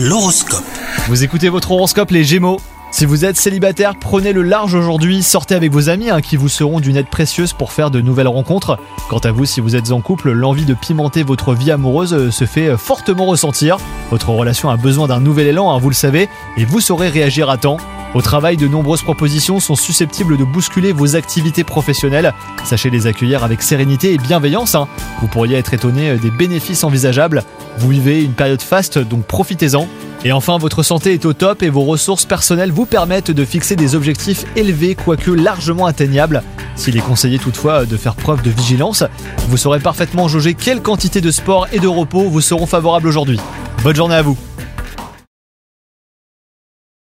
L'horoscope. Vous écoutez votre horoscope les Gémeaux si vous êtes célibataire, prenez le large aujourd'hui, sortez avec vos amis hein, qui vous seront d'une aide précieuse pour faire de nouvelles rencontres. Quant à vous, si vous êtes en couple, l'envie de pimenter votre vie amoureuse euh, se fait euh, fortement ressentir. Votre relation a besoin d'un nouvel élan, hein, vous le savez, et vous saurez réagir à temps. Au travail, de nombreuses propositions sont susceptibles de bousculer vos activités professionnelles. Sachez les accueillir avec sérénité et bienveillance. hein. Vous pourriez être étonné des bénéfices envisageables. Vous vivez une période faste, donc profitez-en. Et enfin, votre santé est au top et vos ressources personnelles vous permettent de fixer des objectifs élevés, quoique largement atteignables. S'il est conseillé toutefois de faire preuve de vigilance, vous saurez parfaitement jauger quelle quantité de sport et de repos vous seront favorables aujourd'hui. Bonne journée à vous